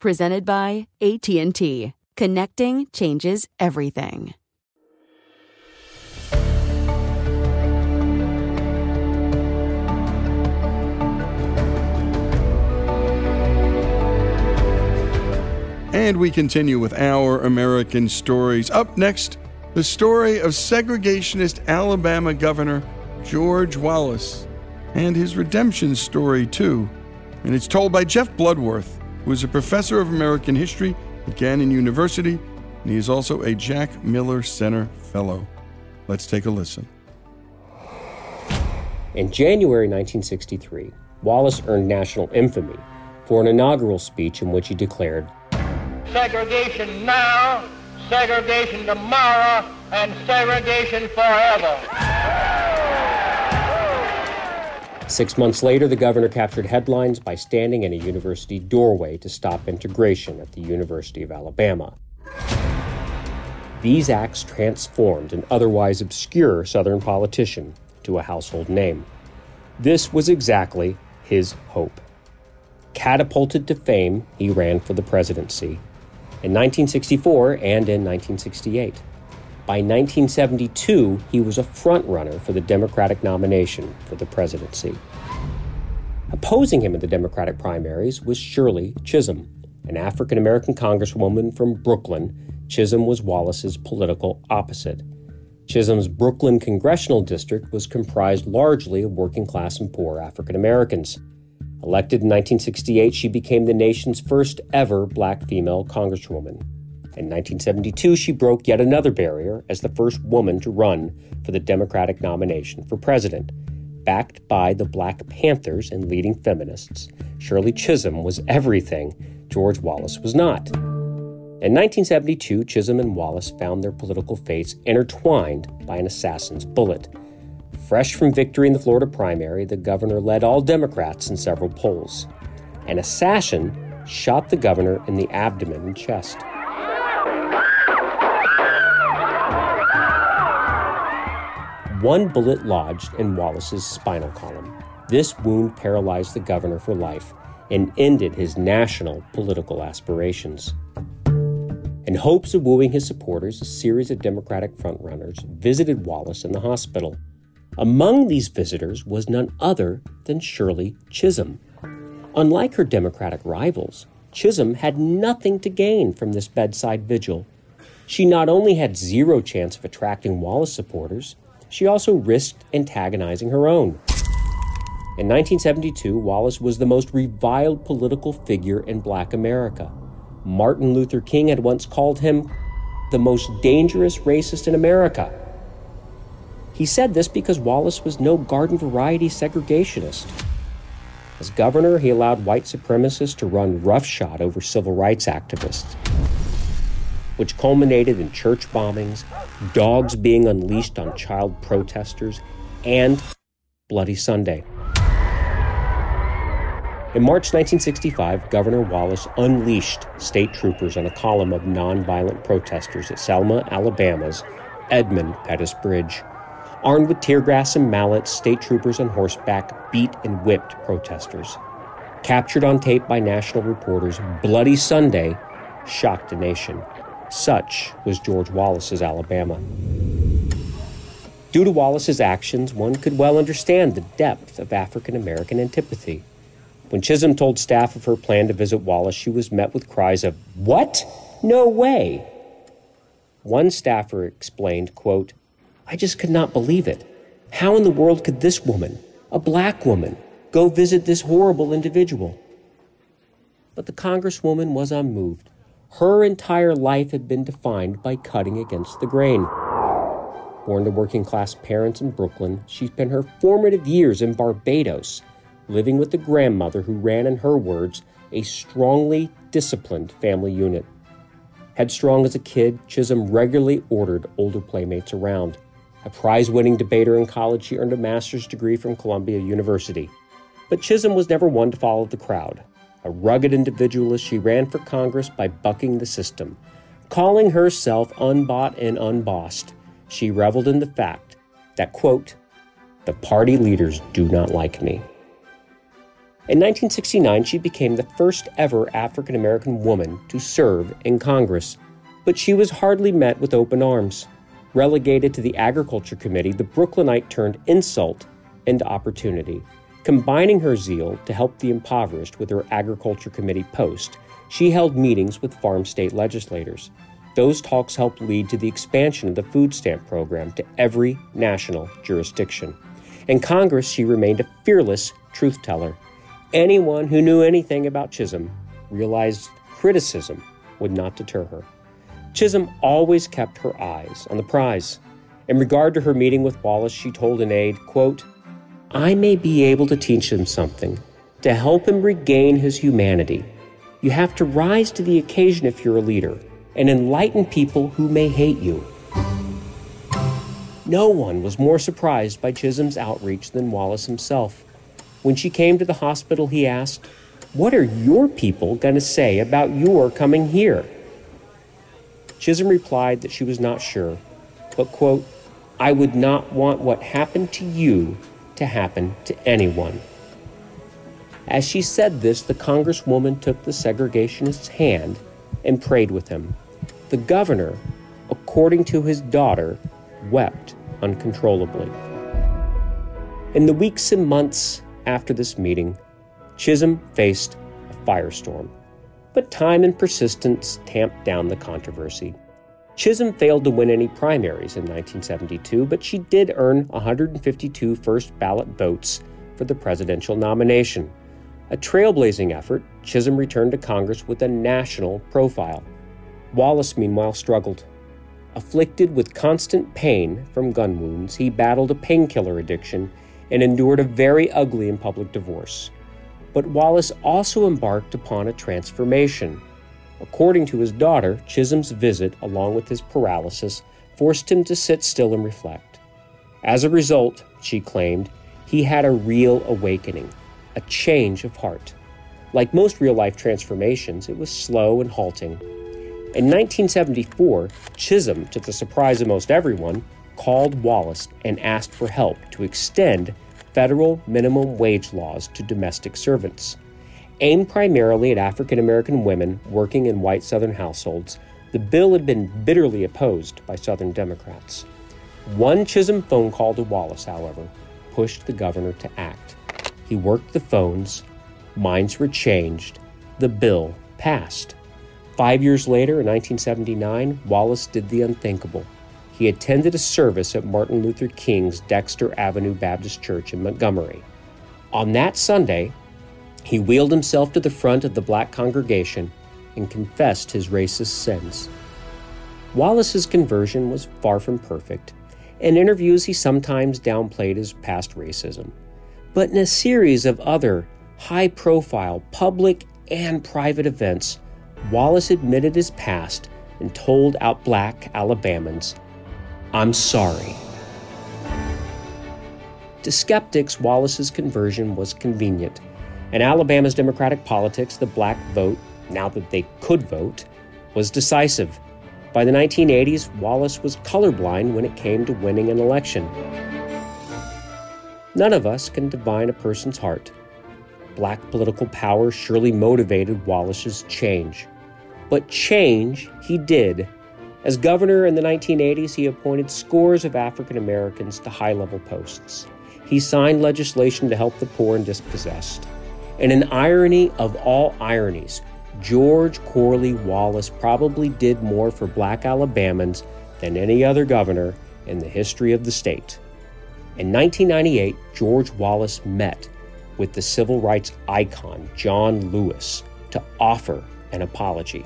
Presented by AT&T. Connecting changes everything. And we continue with our American stories. Up next, the story of segregationist Alabama Governor George Wallace and his redemption story, too. And it's told by Jeff Bloodworth, who is a professor of American history at Gannon University, and he is also a Jack Miller Center Fellow. Let's take a listen. In January 1963, Wallace earned national infamy for an inaugural speech in which he declared segregation now, segregation tomorrow, and segregation forever. Six months later, the governor captured headlines by standing in a university doorway to stop integration at the University of Alabama. These acts transformed an otherwise obscure Southern politician to a household name. This was exactly his hope. Catapulted to fame, he ran for the presidency in 1964 and in 1968. By 1972, he was a frontrunner for the Democratic nomination for the presidency. Opposing him in the Democratic primaries was Shirley Chisholm, an African American congresswoman from Brooklyn. Chisholm was Wallace's political opposite. Chisholm's Brooklyn congressional district was comprised largely of working class and poor African Americans. Elected in 1968, she became the nation's first ever black female congresswoman. In 1972, she broke yet another barrier as the first woman to run for the Democratic nomination for president. Backed by the Black Panthers and leading feminists, Shirley Chisholm was everything George Wallace was not. In 1972, Chisholm and Wallace found their political fates intertwined by an assassin's bullet. Fresh from victory in the Florida primary, the governor led all Democrats in several polls. An assassin shot the governor in the abdomen and chest. One bullet lodged in Wallace's spinal column. This wound paralyzed the governor for life and ended his national political aspirations. In hopes of wooing his supporters, a series of Democratic frontrunners visited Wallace in the hospital. Among these visitors was none other than Shirley Chisholm. Unlike her Democratic rivals, Chisholm had nothing to gain from this bedside vigil. She not only had zero chance of attracting Wallace supporters, she also risked antagonizing her own. In 1972, Wallace was the most reviled political figure in black America. Martin Luther King had once called him the most dangerous racist in America. He said this because Wallace was no garden variety segregationist. As governor, he allowed white supremacists to run roughshod over civil rights activists, which culminated in church bombings, dogs being unleashed on child protesters, and Bloody Sunday. In March 1965, Governor Wallace unleashed state troopers on a column of nonviolent protesters at Selma, Alabama's Edmund Pettus Bridge. Armed with tear gas and mallets, state troopers on horseback beat and whipped protesters. Captured on tape by national reporters, Bloody Sunday shocked the nation. Such was George Wallace's Alabama. Due to Wallace's actions, one could well understand the depth of African American antipathy. When Chisholm told staff of her plan to visit Wallace, she was met with cries of, What? No way! One staffer explained, quote, I just could not believe it. How in the world could this woman, a black woman, go visit this horrible individual? But the Congresswoman was unmoved. Her entire life had been defined by cutting against the grain. Born to working class parents in Brooklyn, she spent her formative years in Barbados living with a grandmother who ran, in her words, a strongly disciplined family unit. Headstrong as a kid, Chisholm regularly ordered older playmates around. A prize winning debater in college, she earned a master's degree from Columbia University. But Chisholm was never one to follow the crowd. A rugged individualist, she ran for Congress by bucking the system. Calling herself unbought and unbossed, she reveled in the fact that, quote, the party leaders do not like me. In 1969, she became the first ever African American woman to serve in Congress, but she was hardly met with open arms. Relegated to the Agriculture Committee, the Brooklynite turned insult into opportunity. Combining her zeal to help the impoverished with her Agriculture Committee post, she held meetings with farm state legislators. Those talks helped lead to the expansion of the food stamp program to every national jurisdiction. In Congress, she remained a fearless truth teller Anyone who knew anything about Chisholm realized criticism would not deter her. Chisholm always kept her eyes on the prize. In regard to her meeting with Wallace, she told an aide, quote, I may be able to teach him something, to help him regain his humanity. You have to rise to the occasion if you're a leader and enlighten people who may hate you. No one was more surprised by Chisholm's outreach than Wallace himself. When she came to the hospital, he asked, What are your people going to say about your coming here? Chisholm replied that she was not sure, but, quote, I would not want what happened to you to happen to anyone. As she said this, the Congresswoman took the segregationist's hand and prayed with him. The governor, according to his daughter, wept uncontrollably. In the weeks and months after this meeting, Chisholm faced a firestorm, but time and persistence tamped down the controversy. Chisholm failed to win any primaries in 1972, but she did earn 152 first ballot votes for the presidential nomination. A trailblazing effort, Chisholm returned to Congress with a national profile. Wallace, meanwhile, struggled. Afflicted with constant pain from gun wounds, he battled a painkiller addiction and endured a very ugly and public divorce. But Wallace also embarked upon a transformation. According to his daughter, Chisholm's visit, along with his paralysis, forced him to sit still and reflect. As a result, she claimed, he had a real awakening, a change of heart. Like most real life transformations, it was slow and halting. In 1974, Chisholm, to the surprise of most everyone, called Wallace and asked for help to extend federal minimum wage laws to domestic servants. Aimed primarily at African American women working in white Southern households, the bill had been bitterly opposed by Southern Democrats. One Chisholm phone call to Wallace, however, pushed the governor to act. He worked the phones, minds were changed, the bill passed. Five years later, in 1979, Wallace did the unthinkable. He attended a service at Martin Luther King's Dexter Avenue Baptist Church in Montgomery. On that Sunday, he wheeled himself to the front of the black congregation and confessed his racist sins. Wallace's conversion was far from perfect. In interviews, he sometimes downplayed his past racism. But in a series of other high profile public and private events, Wallace admitted his past and told out black Alabamans, I'm sorry. To skeptics, Wallace's conversion was convenient. In Alabama's Democratic politics, the black vote, now that they could vote, was decisive. By the 1980s, Wallace was colorblind when it came to winning an election. None of us can divine a person's heart. Black political power surely motivated Wallace's change. But change he did. As governor in the 1980s, he appointed scores of African Americans to high level posts. He signed legislation to help the poor and dispossessed. And an irony of all ironies, George Corley Wallace probably did more for black Alabamans than any other governor in the history of the state. In 1998, George Wallace met with the civil rights icon John Lewis to offer an apology.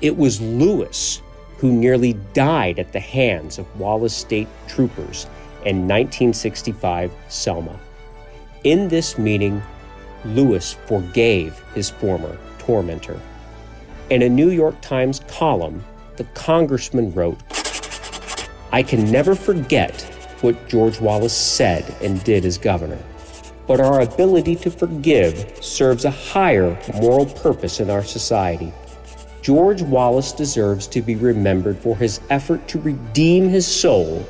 It was Lewis who nearly died at the hands of Wallace State troopers in 1965 Selma. In this meeting, Lewis forgave his former tormentor. In a New York Times column, the congressman wrote, I can never forget what George Wallace said and did as governor, but our ability to forgive serves a higher moral purpose in our society. George Wallace deserves to be remembered for his effort to redeem his soul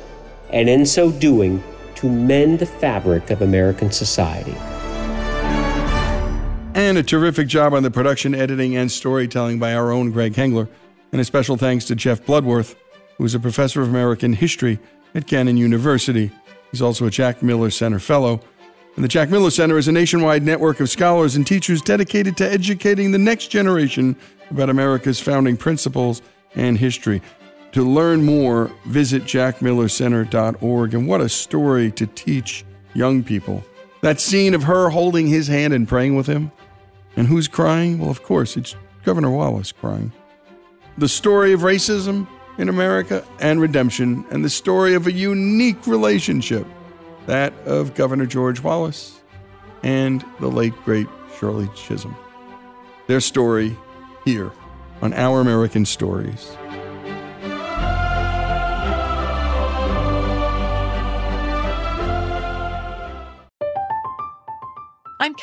and in so doing, to mend the fabric of American society. And a terrific job on the production, editing, and storytelling by our own Greg Hengler. And a special thanks to Jeff Bloodworth, who is a professor of American history at Gannon University. He's also a Jack Miller Center Fellow. And the Jack Miller Center is a nationwide network of scholars and teachers dedicated to educating the next generation about America's founding principles and history. To learn more, visit jackmillercenter.org. And what a story to teach young people. That scene of her holding his hand and praying with him and who's crying? Well, of course, it's Governor Wallace crying. The story of racism in America and redemption, and the story of a unique relationship that of Governor George Wallace and the late, great Shirley Chisholm. Their story here on Our American Stories.